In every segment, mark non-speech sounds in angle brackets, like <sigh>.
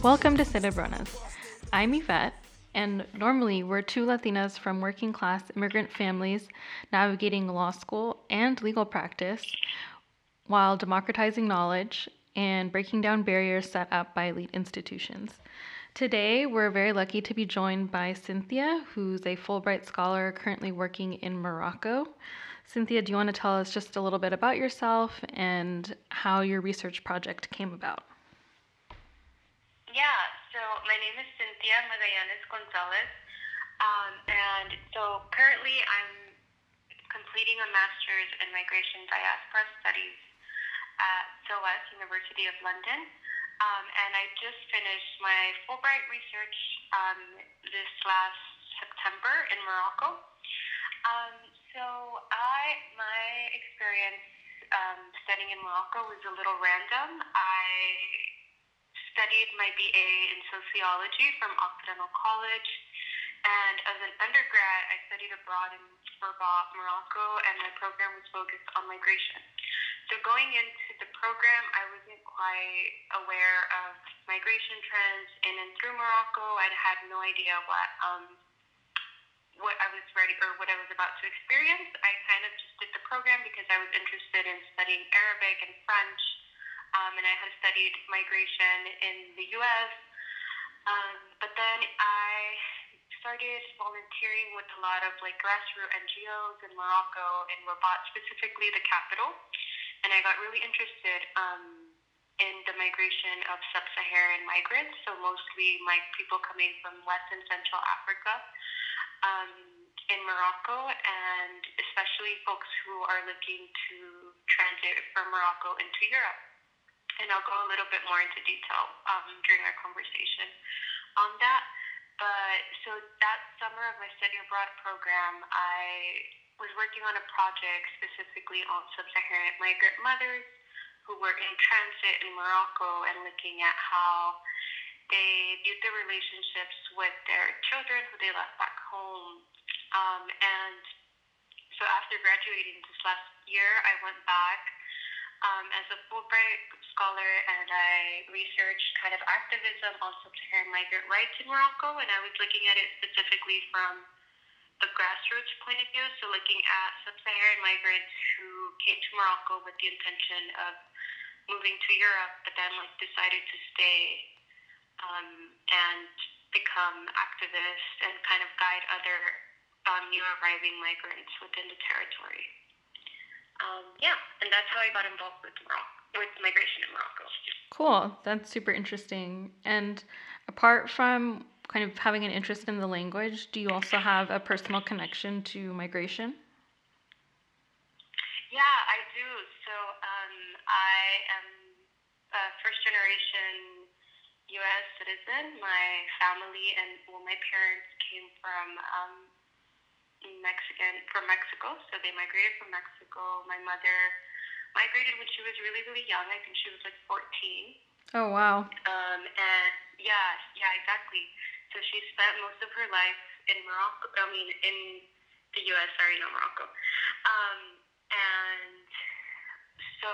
Welcome to Cerebronas. I'm Yvette, and normally we're two Latinas from working class immigrant families navigating law school and legal practice while democratizing knowledge and breaking down barriers set up by elite institutions. Today, we're very lucky to be joined by Cynthia, who's a Fulbright scholar currently working in Morocco. Cynthia, do you want to tell us just a little bit about yourself and how your research project came about? Yeah, so my name is Cynthia Magallanes Gonzalez, um, and so currently I'm completing a master's in migration diaspora studies at SOAS University of London, um, and I just finished my Fulbright research um, this last September in Morocco. Um, so I my experience um, studying in Morocco was a little random. I studied my BA in sociology from Occidental College. And as an undergrad, I studied abroad in Rabat, Morocco, and my program was focused on migration. So going into the program, I wasn't quite aware of migration trends in and through Morocco. I had no idea what um, what I was ready or what I was about to experience. I kind of just did the program because I was interested in studying Arabic and French um, and I had studied migration in the U.S. Um, but then I started volunteering with a lot of like grassroots NGOs in Morocco, in Rabat, specifically the capital, and I got really interested um, in the migration of sub-Saharan migrants, so mostly my people coming from West and Central Africa. Um, in Morocco, and especially folks who are looking to transit from Morocco into Europe and I'll go a little bit more into detail um, during our conversation on that. But so that summer of my study abroad program, I was working on a project specifically on sub-Saharan migrant mothers who were in transit in Morocco and looking at how they viewed their relationships with their children who they left back home. Um, and so after graduating this last year, I went back um, as a Fulbright scholar and I researched kind of activism on sub-Saharan migrant rights in Morocco, and I was looking at it specifically from the grassroots point of view, so looking at sub-Saharan migrants who came to Morocco with the intention of moving to Europe, but then like decided to stay um, and become activists and kind of guide other um, new arriving migrants within the territory um, yeah, and that's how I got involved with Morocco, with migration in Morocco. Cool. That's super interesting. And apart from kind of having an interest in the language, do you also have a personal connection to migration? Yeah, I do. So um, I am a first generation U.S. citizen. My family and well, my parents came from um, Mexican from Mexico, so they migrated from Mexico. My mother migrated when she was really really young. I think she was like 14. Oh wow. Um, and yeah, yeah, exactly. So she spent most of her life in Morocco. I mean, in the U.S. Sorry, not Morocco. Um, and so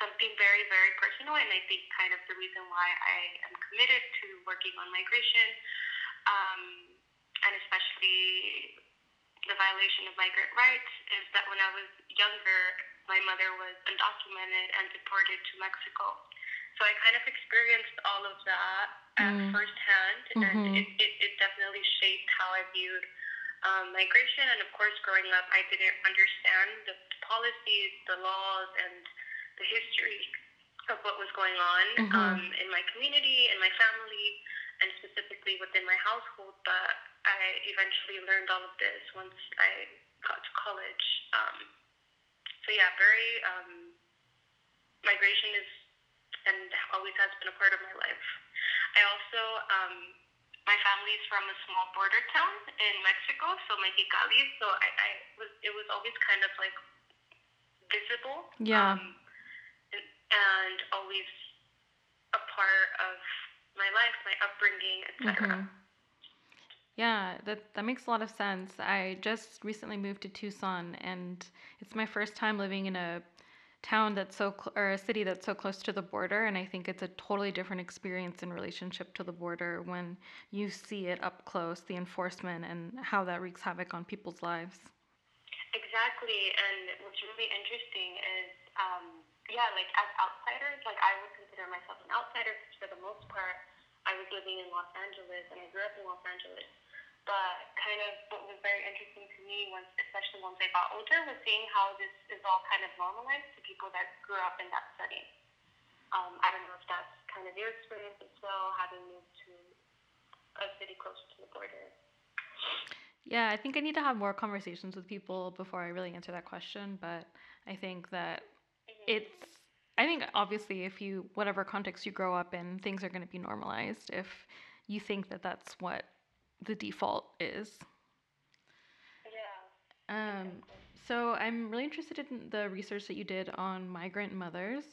something very very personal, and I think kind of the reason why I am committed to working on migration. Um, and especially the violation of migrant rights is that when I was younger, my mother was undocumented and deported to Mexico. So I kind of experienced all of that mm. firsthand, mm-hmm. and it, it, it, definitely shaped how I viewed um, migration. And of course, growing up, I didn't understand the policies, the laws, and the history of what was going on mm-hmm. um, in my community, in my family, and specifically within my household. But I eventually learned all of this once I got to college. Um, so yeah, very um, migration is and always has been a part of my life. I also um, my family's from a small border town in Mexico, so Mexicali. So I, I was it was always kind of like visible. Yeah. Um, and, always a part of my life, my upbringing, etc. Mm-hmm. Yeah, that that makes a lot of sense. I just recently moved to Tucson and it's my first time living in a town that's so cl- or a city that's so close to the border and i think it's a totally different experience in relationship to the border when you see it up close the enforcement and how that wreaks havoc on people's lives exactly and what's really interesting is um, yeah like as outsiders like i would consider myself an outsider because for the most part i was living in los angeles and i grew up in los angeles but kind of what was very interesting to me, once, especially once I got older, was seeing how this is all kind of normalized to people that grew up in that setting. Um, I don't know if that's kind of your experience as well, having moved to a city closer to the border. Yeah, I think I need to have more conversations with people before I really answer that question. But I think that. It's, I think obviously, if you, whatever context you grow up in, things are going to be normalized. If you think that that's what the default is. Yeah. Um, so I'm really interested in the research that you did on migrant mothers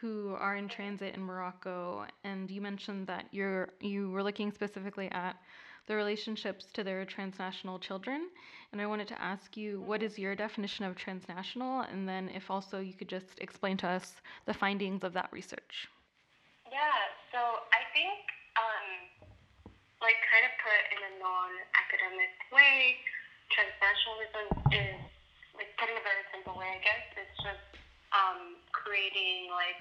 who are in transit in Morocco, and you mentioned that you're you were looking specifically at the relationships to their transnational children. And I wanted to ask you, what is your definition of transnational? And then, if also you could just explain to us the findings of that research. Yeah, so I think um, like kind of put in a non-academic way, transnationalism is like put in a very simple way, I guess. It's just um, creating like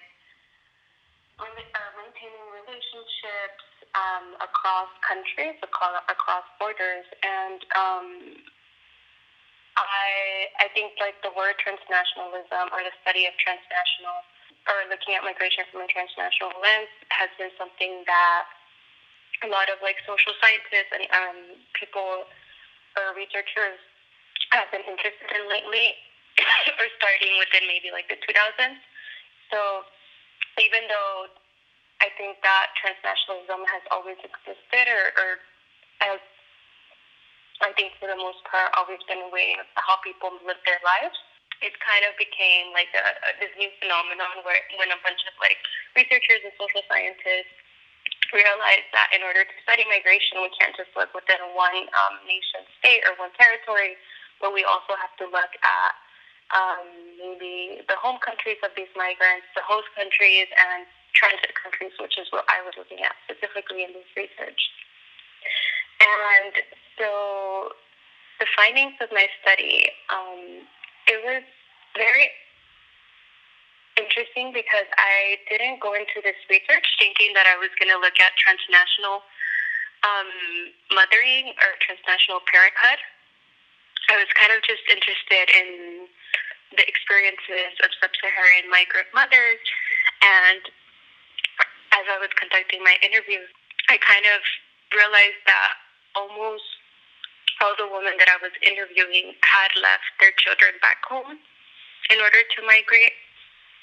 uh, maintaining relationships um, across countries, across, borders, and um, I I think like the word transnationalism or the study of transnational or looking at migration from a transnational lens has been something that a lot of like social scientists and um, people or researchers have been interested in lately, <coughs> or starting within maybe like the 2000s. So even though I think that transnationalism has always existed, or, or has, I think for the most part, always been a way of how people live their lives. It kind of became like a, a, this new phenomenon where when a bunch of like researchers and social scientists realized that in order to study migration, we can't just look within one um, nation state or one territory, but we also have to look at um, maybe the home countries of these migrants, the host countries, and transit countries, which is what I was looking at specifically in this research. And so the findings of my study, um, it was very interesting because I didn't go into this research thinking that I was going to look at transnational um, mothering or transnational parenthood. I was kind of just interested in the experiences of sub-Saharan migrant mothers, and as I was conducting my interviews, I kind of realized that almost all the women that I was interviewing had left their children back home in order to migrate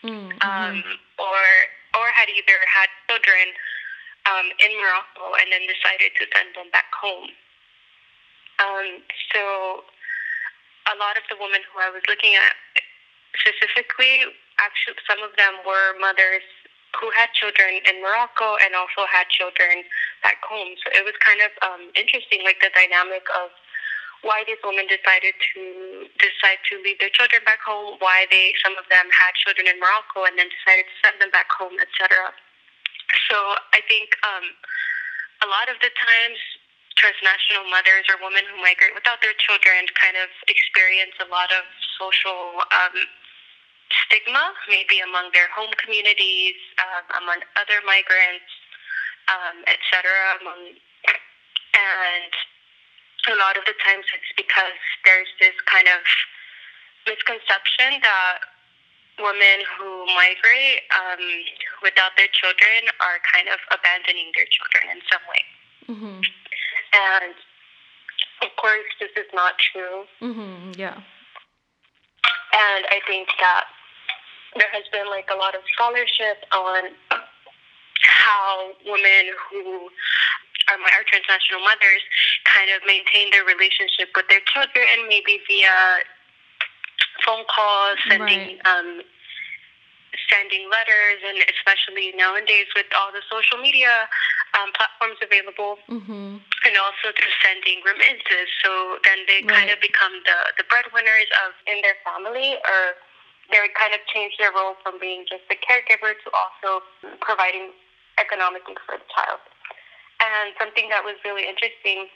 mm-hmm. um, or or had either had children um, in Morocco and then decided to send them back home. Um, so a lot of the women who I was looking at specifically, actually, some of them were mothers who had children in Morocco and also had children back home. So it was kind of um, interesting, like the dynamic of why these women decided to decide to leave their children back home, why they some of them had children in Morocco and then decided to send them back home, etc. So I think um, a lot of the times transnational mothers or women who migrate without their children kind of experience a lot of social um, stigma, maybe among their home communities, um, among other migrants, um, etc. Among and a lot of the times it's because there's this kind of misconception that women who migrate um, without their children are kind of abandoning their children in some way. Mm-hmm. And of course, this is not true. Mm-hmm. Yeah. And I think that there has been like a lot of scholarship on how women who our, our transnational mothers kind of maintain their relationship with their children, maybe via phone calls, sending right. um, sending letters, and especially nowadays with all the social media um, platforms available, mm-hmm. and also through sending remittances. So then they right. kind of become the the breadwinners of in their family or they kind of change their role from being just a caregiver to also providing economically for the child. And something that was really interesting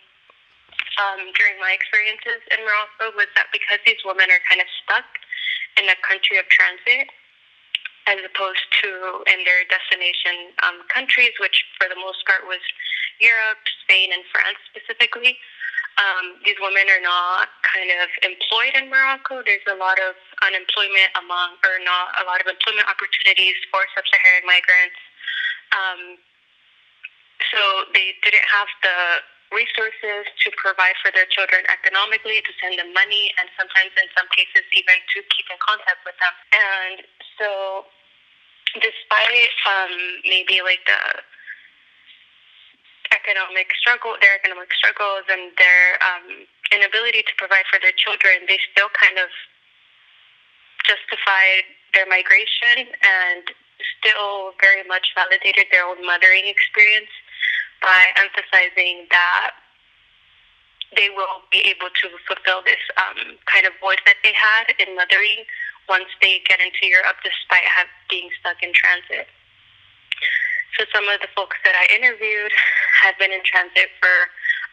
um, during my experiences in Morocco was that because these women are kind of stuck in a country of transit, as opposed to in their destination um, countries, which for the most part was Europe, Spain, and France specifically. Um, these women are not kind of employed in Morocco. There's a lot of unemployment among, or not a lot of employment opportunities for sub-Saharan migrants. Um, so they didn't have the resources to provide for their children economically, to send them money, and sometimes in some cases even to keep in contact with them. And so despite um, maybe like the economic struggle, their economic struggles, and their um, inability to provide for their children, they still kind of justified their migration and still very much validated their own mothering experience by emphasizing that they will be able to fulfill this um, kind of void that they had in mothering once they get into Europe, despite have, being stuck in transit. So some of the folks that I interviewed had been in transit for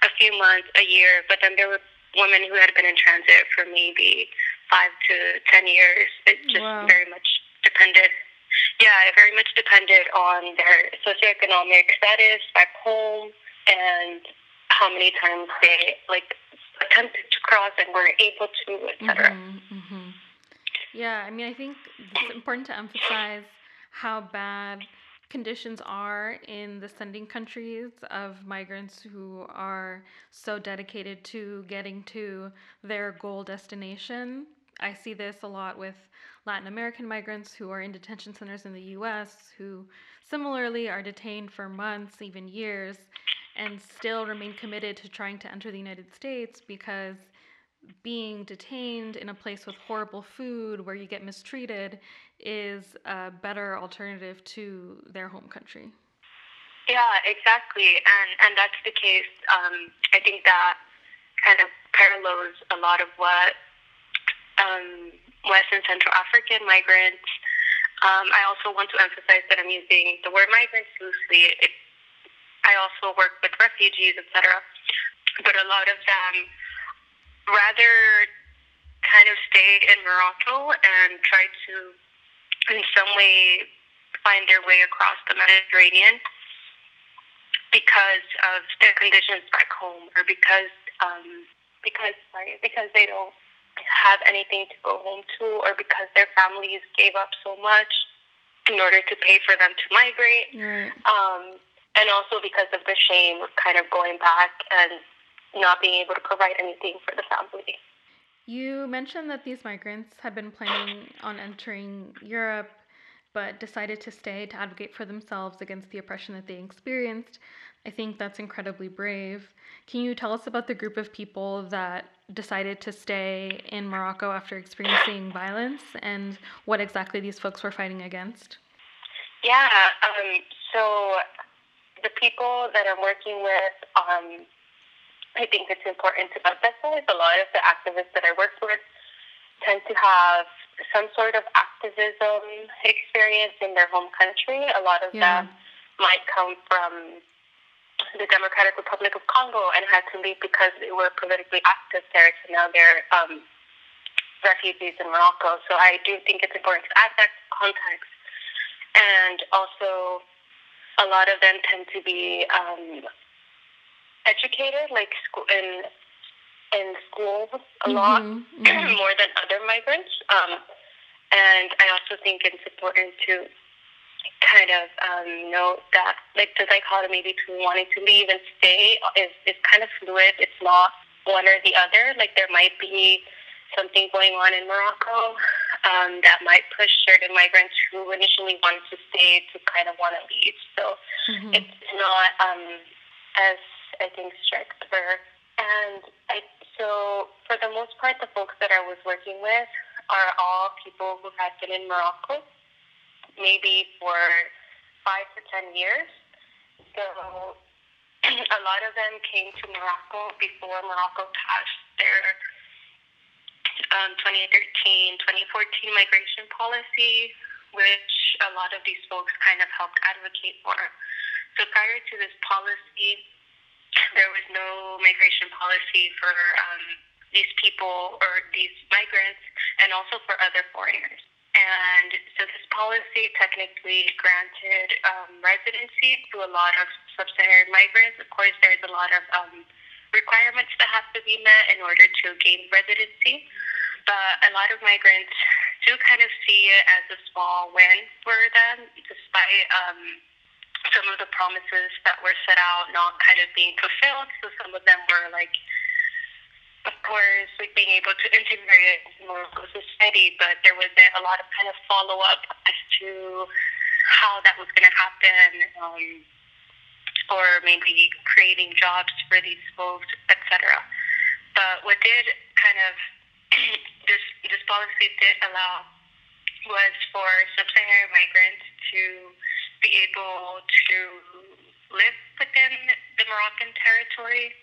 a few months, a year, but then there were women who had been in transit for maybe five to ten years. It just wow. very much depended. Yeah, it very much depended on their socioeconomic status back home and how many times they like attempted to cross and were able to, etc. Mm-hmm, mm-hmm. Yeah, I mean, I think it's important to emphasize how bad conditions are in the sending countries of migrants who are so dedicated to getting to their goal destination. I see this a lot with Latin American migrants who are in detention centers in the US who similarly are detained for months, even years, and still remain committed to trying to enter the United States because being detained in a place with horrible food where you get mistreated is a better alternative to their home country. Yeah, exactly, and and that's the case. Um, I think that kind of parallels a lot of what um, West and Central African migrants. Um, I also want to emphasize that I'm using the word migrants loosely. It, I also work with refugees, etc. But a lot of them rather kind of stay in Morocco and try to, in some way, find their way across the Mediterranean because of their conditions back home, or because um, because sorry, because they don't have anything to go home to, or because their families gave up so much in order to pay for them to migrate, right. um, and also because of the shame of kind of going back and not being able to provide anything for the family. You mentioned that these migrants had been planning on entering Europe but decided to stay to advocate for themselves against the oppression that they experienced. I think that's incredibly brave. Can you tell us about the group of people that decided to stay in Morocco after experiencing violence and what exactly these folks were fighting against? Yeah, um, so the people that I'm working with um, I think it's important to emphasize a lot of the activists that I work with tend to have some sort of activism experience in their home country. A lot of yeah. them might come from the Democratic Republic of Congo and had to leave because they were politically active there. So now they're um, refugees in Morocco. So I do think it's important to add that context. And also, a lot of them tend to be um, educated, like school in in schools a mm-hmm, lot <clears throat> mm-hmm. more than other migrants. Um, and I also think it's important to kind of um, note that like the dichotomy between wanting to leave and stay is, is kind of fluid. It's not one or the other. Like there might be something going on in Morocco um, that might push certain migrants who initially wanted to stay to kind of want to leave. So mm-hmm. it's not um, as I think, strict for. And I, so, for the most part, the folks that I was working with are all people who had been in Morocco, maybe for five to ten years. So, <clears throat> a lot of them came to Morocco before Morocco passed their um, 2013 2014 migration policy, which a lot of these folks kind of helped advocate for. So prior to this policy, there was no migration policy for um, these people or these migrants and also for other foreigners. And so this policy technically granted um, residency to a lot of sub-Saharan migrants. Of course, there's a lot of um, requirements that have to be met in order to gain residency. But a lot of migrants do kind of see it as a small win for them, despite um, some of the promises that were set out not kind of being fulfilled. So some of them were like, of course, like being able to integrate into Morocco society, but there wasn't a lot of kind of follow up as to how that was going to happen, um, or maybe creating jobs for these folks, etc. But what did kind of <clears throat> this this policy did allow was for sub-Saharan migrants to be able to live within the Moroccan territory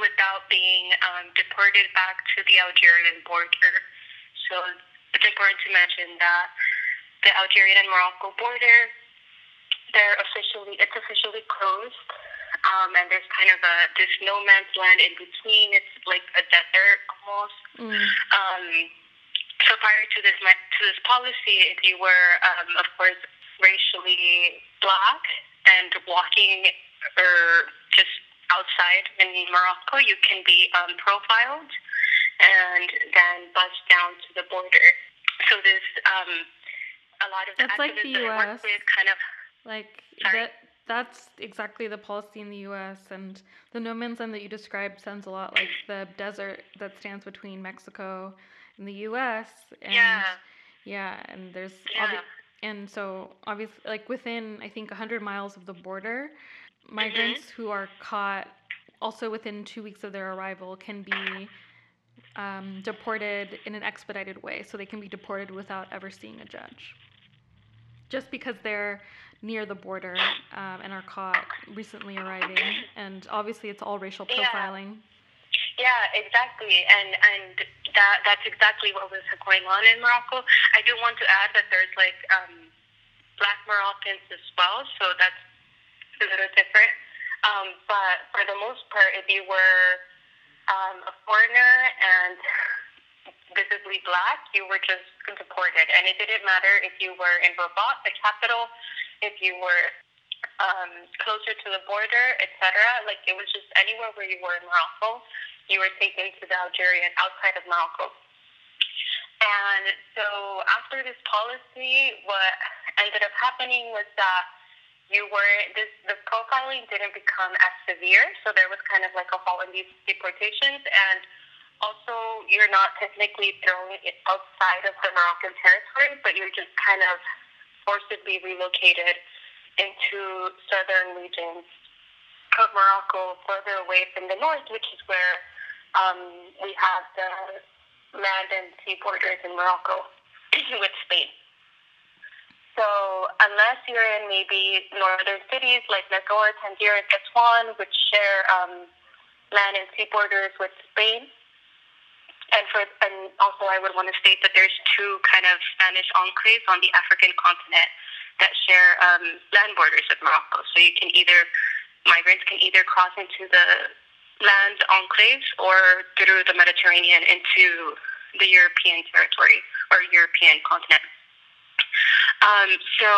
without being um, deported back to the Algerian border. So it's important to mention that the Algerian and Morocco border, they're officially it's officially closed, um, and there's kind of a this no man's land in between. It's like a desert almost. Mm. Um, so prior to this to this policy, if you were, um, of course, racially black and walking or just outside in Morocco, you can be um, profiled and then bussed down to the border. So there's um, a lot of that's like the U.S. With, kind of like that. That's exactly the policy in the U.S. and the no man's land that you described sounds a lot like the desert that stands between Mexico and the U.S. And yeah. Yeah, and there's yeah. And so obviously like within i think 100 miles of the border migrants mm-hmm. who are caught also within two weeks of their arrival can be um, deported in an expedited way. So they can be deported without ever seeing a judge. Just because they're near the border um, and are caught recently arriving. And obviously it's all racial profiling. yeah, yeah exactly and and that that's exactly what was going on in Morocco. I do want to add that there's like um, black Moroccans as well, so that's a little different. Um, but for the most part, if you were um, a foreigner and visibly black, you were just deported, and it didn't matter if you were in Rabat, the capital, if you were um, closer to the border, etc. Like it was just anywhere where you were in Morocco you were taken to the Algerian outside of Morocco. And so after this policy, what ended up happening was that you were this the profiling didn't become as severe, so there was kind of like a halt in these deportations, and also you're not technically thrown outside of the Moroccan territory, but you're just kind of forcibly relocated into southern regions of Morocco, further away from the north, which is where um, we have the land and sea borders in Morocco <clears throat> with Spain. So unless you're in maybe northern cities like Nador, Tangier, and Aswan, which share um, land and sea borders with Spain, and for and also I would want to state that there's two kind of Spanish enclaves on the African continent that share um, land borders with Morocco. So you can either migrants can either cross into the land enclaves or through the Mediterranean into the European territory or European continent. Um, so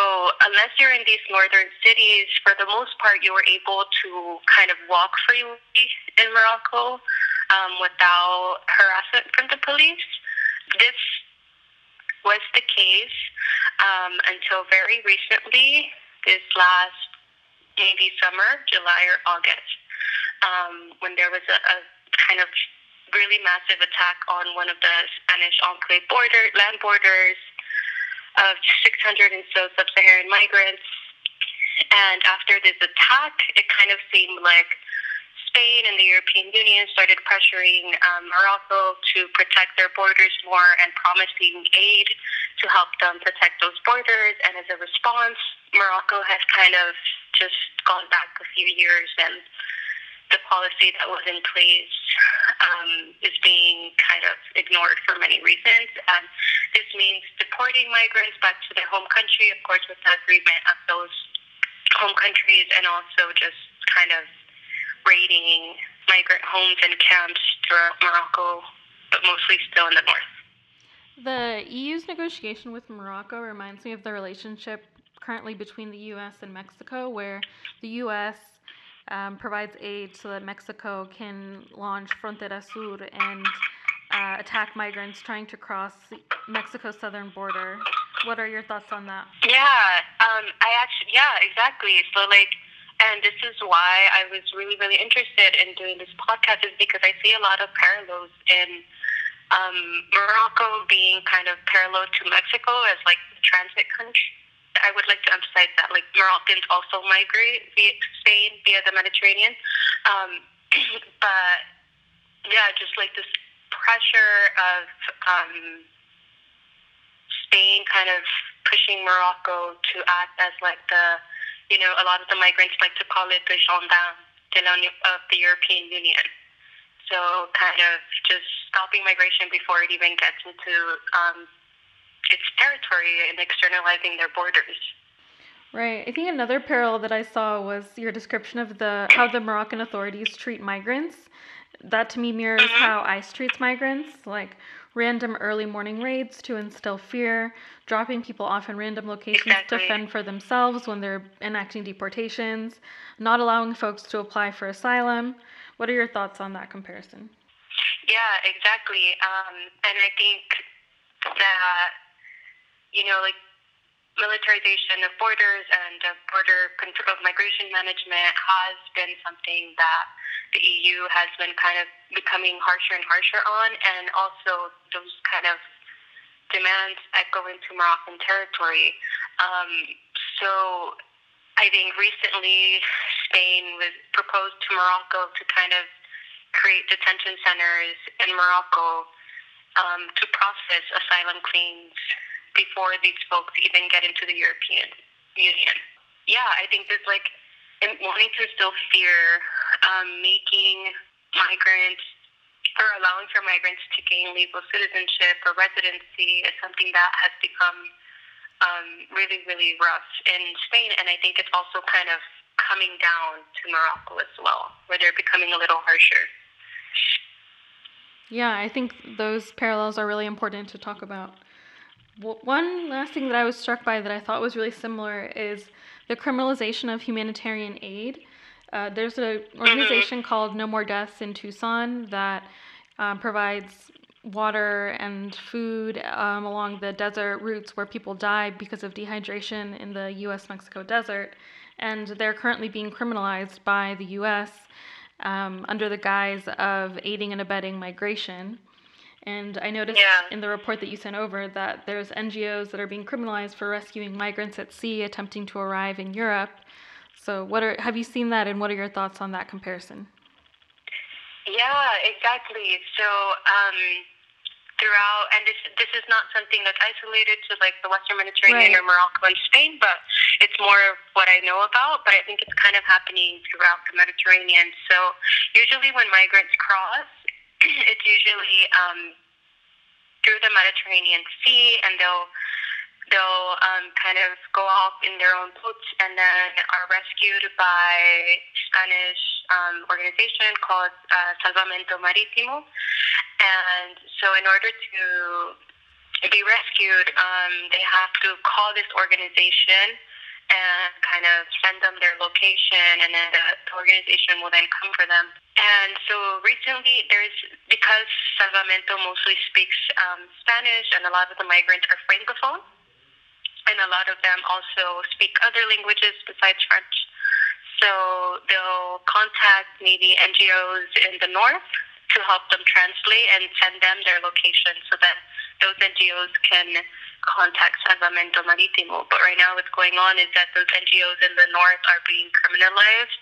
unless you're in these northern cities, for the most part, you were able to kind of walk freely in Morocco um, without harassment from the police. This was the case um, until very recently, this last maybe summer, July or August um, when there was a, a kind of really massive attack on one of the Spanish enclave border land borders of 600 and so sub-Saharan migrants. And after this attack, it kind of seemed like Spain and the European Union started pressuring um, Morocco to protect their borders more and promising aid to help them protect those borders. And as a response, Morocco has kind of just gone back a few years and the policy that was in place um, is being kind of ignored for many reasons. Um, this means deporting migrants back to their home country, of course, with the agreement of those home countries, and also just kind of raiding migrant homes and camps throughout Morocco, but mostly still in the north. The EU's negotiation with Morocco reminds me of the relationship currently between the U.S. and Mexico, where the U.S. Um, provides aid so that Mexico can launch Frontera Sur and uh, attack migrants trying to cross Mexico's southern border. What are your thoughts on that? Yeah, um, I actually, yeah, exactly. So, like, and this is why I was really, really interested in doing this podcast, is because I see a lot of parallels in um, Morocco being kind of parallel to Mexico as like the transit country. I would like to emphasize that like Moroccans also migrate via Spain via the Mediterranean, um, <clears throat> but yeah, just like this pressure of um, Spain kind of pushing Morocco to act as like the, you know, a lot of the migrants like to call it the gendarme of the European Union. So kind of just stopping migration before it even gets into um, its territory and externalizing their borders. Right. I think another parallel that I saw was your description of the how the Moroccan authorities treat migrants. That to me mirrors mm-hmm. how ICE treats migrants, like random early morning raids to instill fear, dropping people off in random locations exactly. to fend for themselves when they're enacting deportations, not allowing folks to apply for asylum. What are your thoughts on that comparison? Yeah, exactly. Um, and I think that, you know, like militarization of borders and of border control of migration management has been something that the EU has been kind of becoming harsher and harsher on, and also those kind of demands echo into Moroccan territory. Um, so I think recently Spain was proposed to Morocco to kind of create detention centers in Morocco um, to process asylum claims before these folks even get into the European Union. Yeah, I think there's like wanting to still fear, um, making migrants or allowing for migrants to gain legal citizenship or residency is something that has become um, really, really rough in Spain. And I think it's also kind of coming down to Morocco as well, where they're becoming a little harsher. Yeah, I think those parallels are really important to talk about. One last thing that I was struck by that I thought was really similar is the criminalization of humanitarian aid. Uh, there's an organization mm-hmm. called No More Deaths in Tucson that um, provides water and food um, along the desert routes where people die because of dehydration in the US Mexico desert. And they're currently being criminalized by the US um, under the guise of aiding and abetting migration. And I noticed yeah. in the report that you sent over that there's NGOs that are being criminalized for rescuing migrants at sea attempting to arrive in Europe. So, what are have you seen that, and what are your thoughts on that comparison? Yeah, exactly. So, um, throughout, and this this is not something that's isolated to like the Western Mediterranean right. or Morocco and Spain, but it's more of what I know about. But I think it's kind of happening throughout the Mediterranean. So usually when migrants cross, <clears throat> it's usually um, through the Mediterranean Sea, and they'll they'll um, kind of go off in their own boats and then are rescued by Spanish um, organization called uh, Salvamento Marítimo. And so, in order to be rescued, um, they have to call this organization and kind of send them their location, and then the, organization will then come for them. And so recently, there's because Salvamento mostly speaks um, Spanish, and a lot of the migrants are francophone, and a lot of them also speak other languages besides French. So they'll contact maybe NGOs in the north to help them translate and send them their location so that those NGOs can contact Salvamento Marítimo. But right now, what's going on is that those NGOs in the north are being criminalized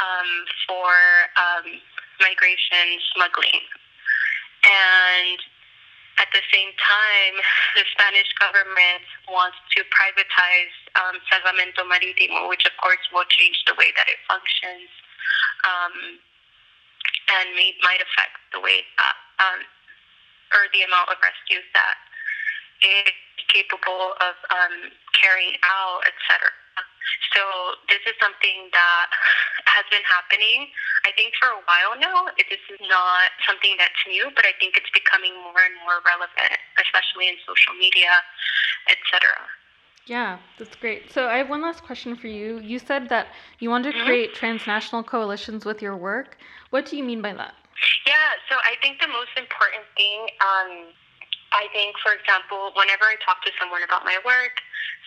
um, for um, migration smuggling. And at the same time, the Spanish government wants to privatize um, Salvamento Marítimo, which of course will change the way that it functions. Um, and may, might affect the way that, um, or the amount of rescues that is capable of um, carrying out, etc. So this is something that has been happening, I think, for a while now. This is not something that's new, but I think it's becoming more and more relevant, especially in social media, etc. Yeah, that's great. So I have one last question for you. You said that you want to mm-hmm. create transnational coalitions with your work. What do you mean by that? Yeah, so I think the most important thing, um, I think, for example, whenever I talk to someone about my work,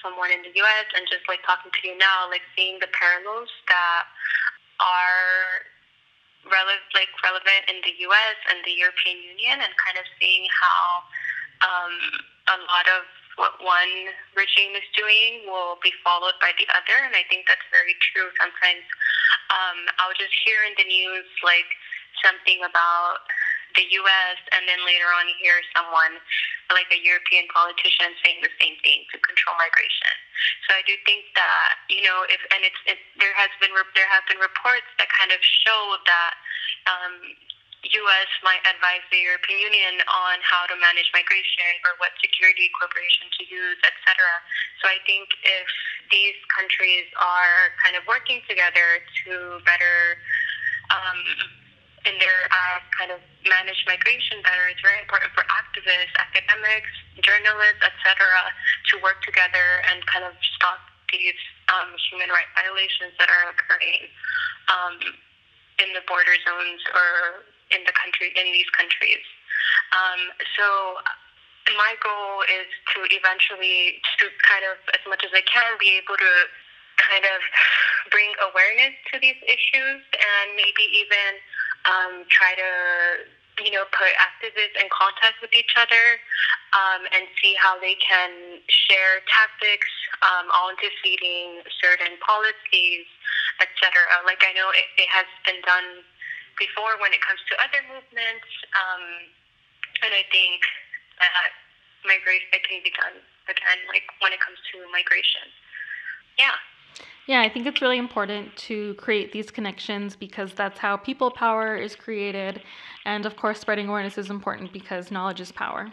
someone in the U.S., and just like talking to you now, like seeing the parallels that are relevant, like relevant in the U.S. and the European Union, and kind of seeing how um, a lot of what one regime is doing will be followed by the other, and I think that's very true. Sometimes um, I'll just hear in the news like something about the U.S. and then later on you hear someone like a European politician saying the same thing to control migration. So I do think that you know if and it's it, there has been there have been reports that kind of show that um, U.S. might advise the European Union on how to manage migration or what security cooperation to use, etc. So I think if these countries are kind of working together to better um, in their uh, kind of manage migration better, it's very important for activists, academics, journalists, etc., to work together and kind of stop these um, human rights violations that are occurring um, in the border zones or in the country in these countries. Um, so my goal is to eventually to kind of as much as I can be able to kind of bring awareness to these issues and maybe even um, try to you know put activists in contact with each other um, and see how they can share tactics um, on defeating certain policies, etc. Like I know it, it has been done before when it comes to other movements. Um, and I think that migration it can be done again, like when it comes to migration. Yeah. Yeah, I think it's really important to create these connections because that's how people power is created. And of course, spreading awareness is important because knowledge is power.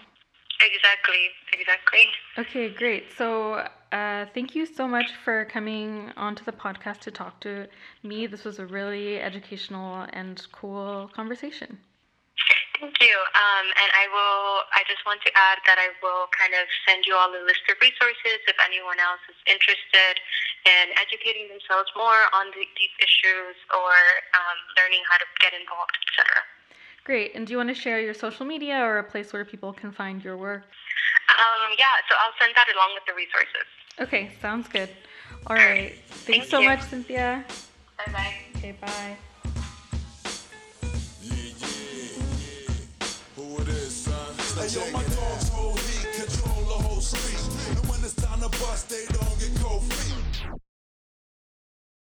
Exactly, exactly. Okay, great. So, uh, thank you so much for coming onto the podcast to talk to me. This was a really educational and cool conversation. Thank you. Um, and I will, I just want to add that I will kind of send you all a list of resources if anyone else is interested in educating themselves more on the, these issues or um, learning how to get involved, etc. Great. And do you want to share your social media or a place where people can find your work? Um, yeah, so I'll send that along with the resources. Okay, sounds good. All right. Thanks Thank so you. much, Cynthia. Bye bye. Okay, bye. Yo, my